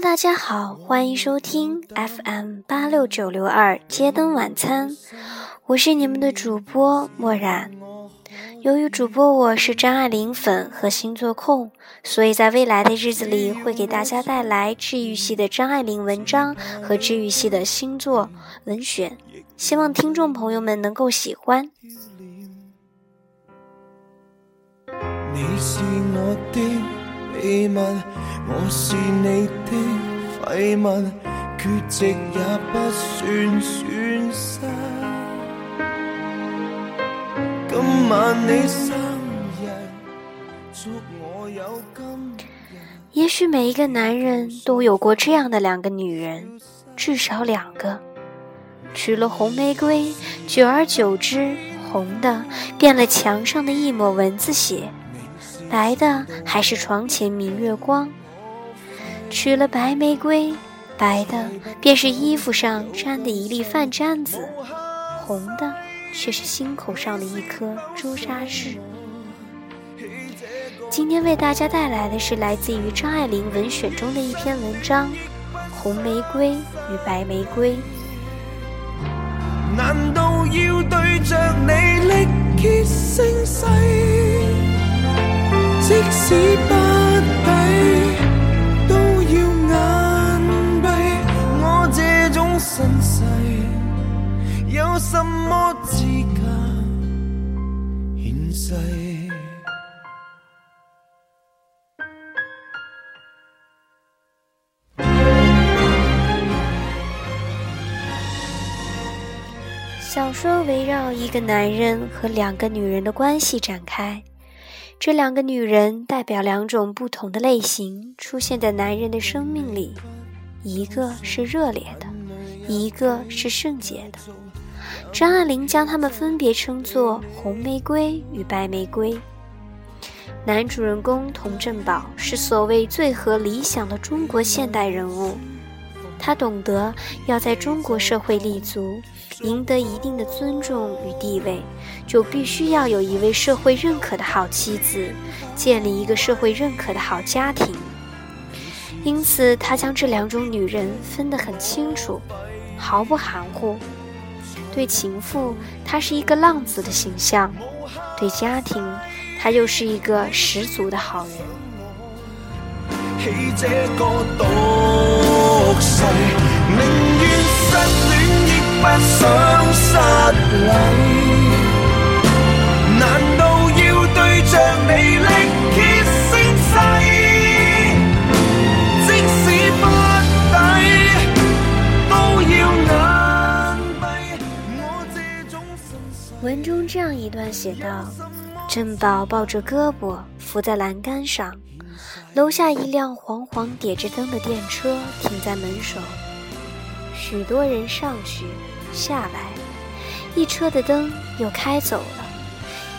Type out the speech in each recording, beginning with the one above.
大家好，欢迎收听 FM 八六九六二街灯晚餐，我是你们的主播墨染。由于主播我是张爱玲粉和星座控，所以在未来的日子里会给大家带来治愈系的张爱玲文章和治愈系的星座文选，希望听众朋友们能够喜欢。你是我的秘密，我是你的废物，缺席也不算损失。今晚你生日，祝我有今日。也许每一个男人都有过这样的两个女人，至少两个。娶了红玫瑰，久而久之，红的变了墙上的一抹蚊子血。白的还是床前明月光，娶了白玫瑰，白的便是衣服上沾的一粒饭粘子，红的却是心口上的一颗朱砂痣。今天为大家带来的是来自于张爱玲文选中的一篇文章《红玫瑰与白玫瑰》。难道要对着你力竭声嘶？即使不抵，都要眼闭。我这种身世，有什么资格献世？小说围绕一个男人和两个女人的关系展开。这两个女人代表两种不同的类型出现在男人的生命里，一个是热烈的，一个是圣洁的。张爱玲将他们分别称作红玫瑰与白玫瑰。男主人公童振宝是所谓最合理想的中国现代人物。他懂得要在中国社会立足，赢得一定的尊重与地位，就必须要有一位社会认可的好妻子，建立一个社会认可的好家庭。因此，他将这两种女人分得很清楚，毫不含糊。对情妇，他是一个浪子的形象；对家庭，他又是一个十足的好人。这个毒誓，宁愿失恋亦不想失礼。文中这样一段写道：珍宝抱着胳膊扶在栏杆上。楼下一辆黄黄点着灯的电车停在门首，许多人上去下来，一车的灯又开走了。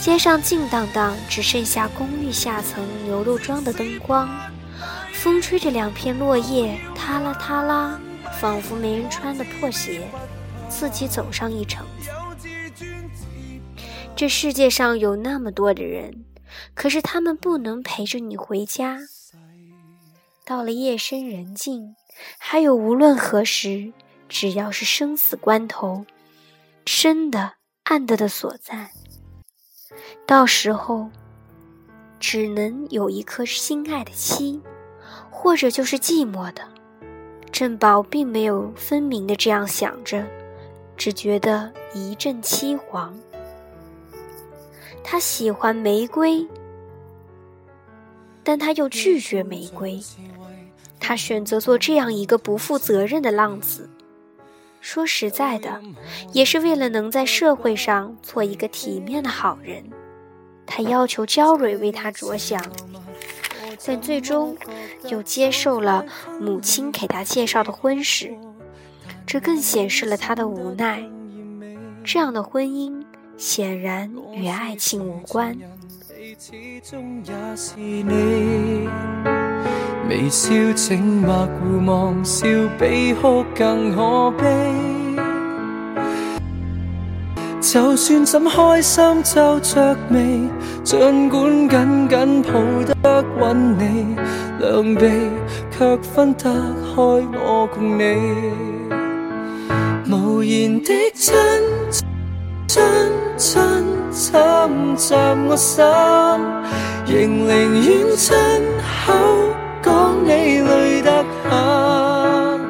街上静荡荡，只剩下公寓下层牛肉庄的灯光。风吹着两片落叶，嗒啦嗒啦，仿佛没人穿的破鞋，自己走上一程。这世界上有那么多的人。可是他们不能陪着你回家。到了夜深人静，还有无论何时，只要是生死关头，深的、暗的的所在。到时候，只能有一颗心爱的妻，或者就是寂寞的。珍宝并没有分明的这样想着，只觉得一阵凄惶。他喜欢玫瑰，但他又拒绝玫瑰。他选择做这样一个不负责任的浪子。说实在的，也是为了能在社会上做一个体面的好人。他要求焦蕊为他着想，但最终又接受了母亲给他介绍的婚事。这更显示了他的无奈。这样的婚姻。显然与爱情无关。微笑静默互望，笑比哭更可悲。就算怎开心皱着眉，尽管紧紧抱得稳你两臂。却分得开我共你，无言的真真真侵袭我心，仍宁愿亲口讲你累得很。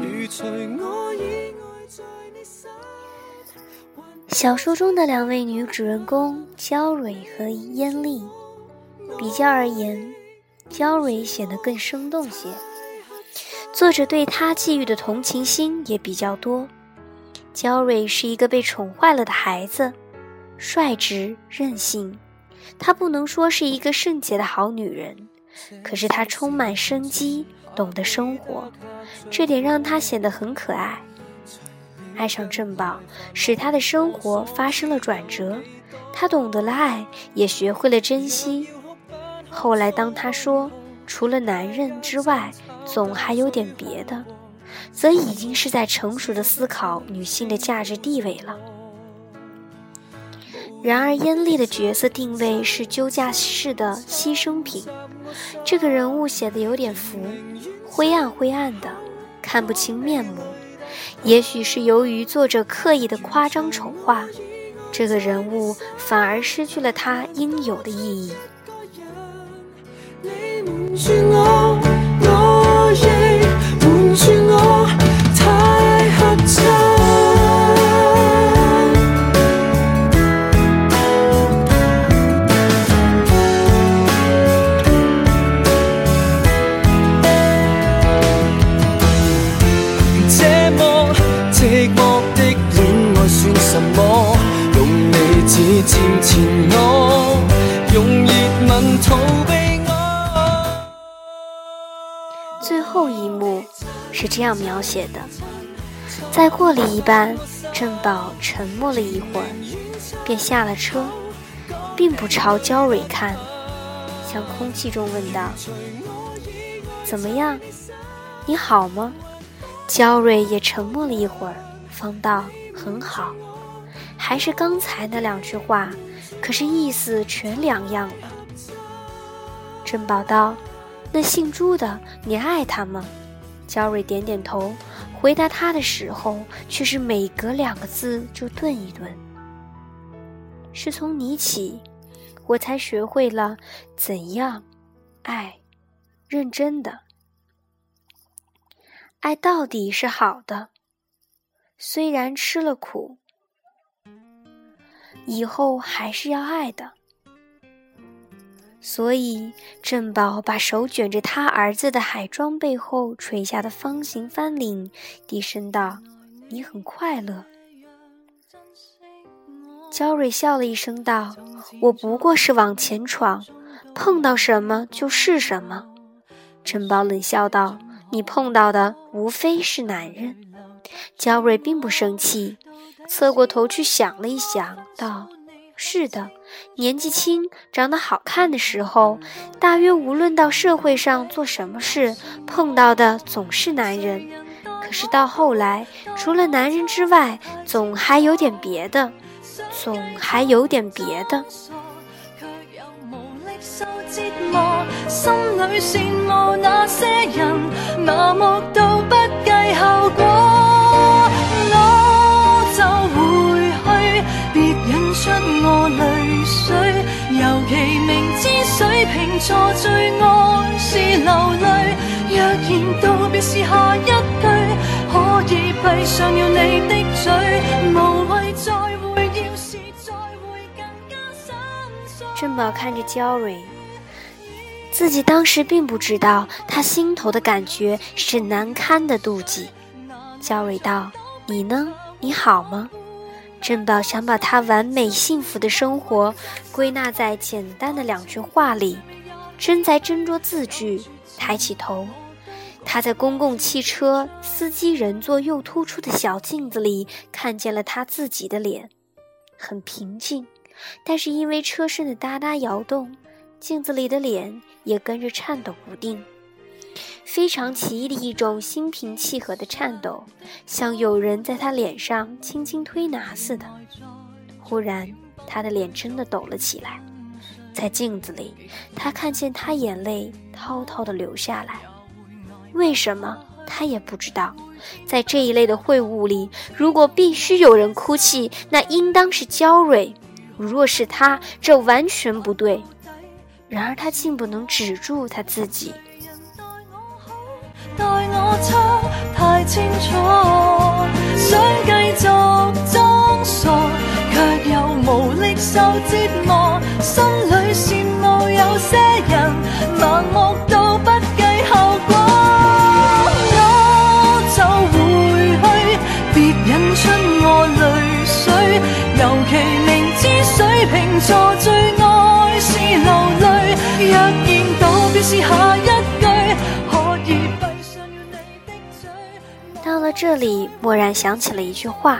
如除我以外在你心。小说中的两位女主人公娇蕊和燕丽，比较而言，娇蕊显得更生动些。作者对她寄予的同情心也比较多。娇蕊是一个被宠坏了的孩子，率直任性。她不能说是一个圣洁的好女人，可是她充满生机，懂得生活，这点让她显得很可爱。爱上珍宝，使她的生活发生了转折。她懂得了爱，也学会了珍惜。后来，当她说除了男人之外，总还有点别的，则已经是在成熟的思考女性的价值地位了。然而，燕丽的角色定位是纠架式的牺牲品。这个人物写的有点浮，灰暗灰暗的，看不清面目。也许是由于作者刻意的夸张丑化，这个人物反而失去了他应有的意义。最后一幕是这样描写的：在过了一半，珍宝沉默了一会儿，便下了车，并不朝焦蕊看，向空气中问道：“怎么样？你好吗？”焦蕊也沉默了一会儿，方道：“很好。”还是刚才那两句话，可是意思全两样了。珍宝道：“那姓朱的，你爱他吗？”焦蕊点点头，回答他的时候，却是每隔两个字就顿一顿。是从你起，我才学会了怎样爱，认真的爱到底是好的，虽然吃了苦。以后还是要爱的，所以振宝把手卷着他儿子的海装背后垂下的方形翻领，低声道：“你很快乐。”焦蕊笑了一声道：“我不过是往前闯，碰到什么就是什么。”珍宝冷笑道：“你碰到的无非是男人。”焦蕊并不生气。侧过头去想了一想，道：“是的，年纪轻、长得好看的时候，大约无论到社会上做什么事，碰到的总是男人。可是到后来，除了男人之外，总还有点别的，总还有点别的。”知水瓶座最爱是流泪。若然道别是下一句，可以闭上了你的嘴，无谓再会，要是再会更加心碎。珍宝看着焦蕊，自己当时并不知道，他心头的感觉是难堪的妒忌。焦蕊道：“你呢？你好吗？”珍宝想把他完美幸福的生活归纳在简单的两句话里，正在斟酌字句，抬起头，他在公共汽车司机人座右突出的小镜子里看见了他自己的脸，很平静，但是因为车身的哒哒摇动，镜子里的脸也跟着颤抖不定。非常奇异的一种心平气和的颤抖，像有人在他脸上轻轻推拿似的。忽然，他的脸真的抖了起来，在镜子里，他看见他眼泪滔滔的流下来。为什么他也不知道。在这一类的会晤里，如果必须有人哭泣，那应当是焦蕊；若是他，这完全不对。然而他竟不能止住他自己。待我差太清楚，想继续装傻，却又无力受折磨，到了这里，蓦然想起了一句话，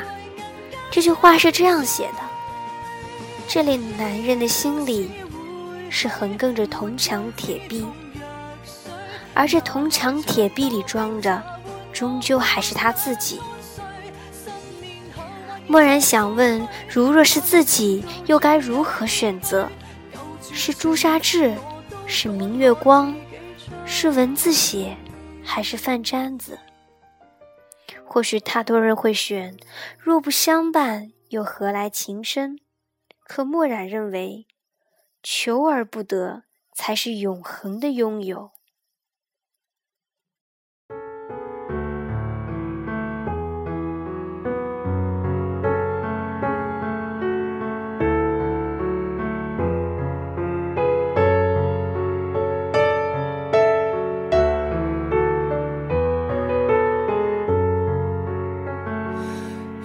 这句话是这样写的：这类男人的心里是横亘着铜墙铁壁，而这铜墙铁壁里装着，终究还是他自己。蓦然想问：如若是自己，又该如何选择？是朱砂痣，是明月光，是文字写，还是饭粘子？或许大多人会选“若不相伴，又何来情深”，可墨染认为，求而不得才是永恒的拥有。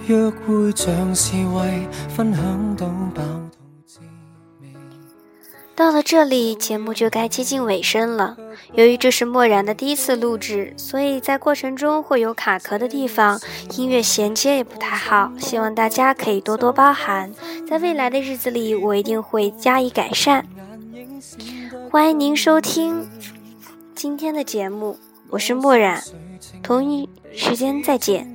约会像是为分享到饱同滋味。到了这里，节目就该接近尾声了。由于这是墨染的第一次录制，所以在过程中会有卡壳的地方，音乐衔接也不太好，希望大家可以多多包涵。在未来的日子里，我一定会加以改善。欢迎您收听今天的节目，我是墨染，同一时间再见。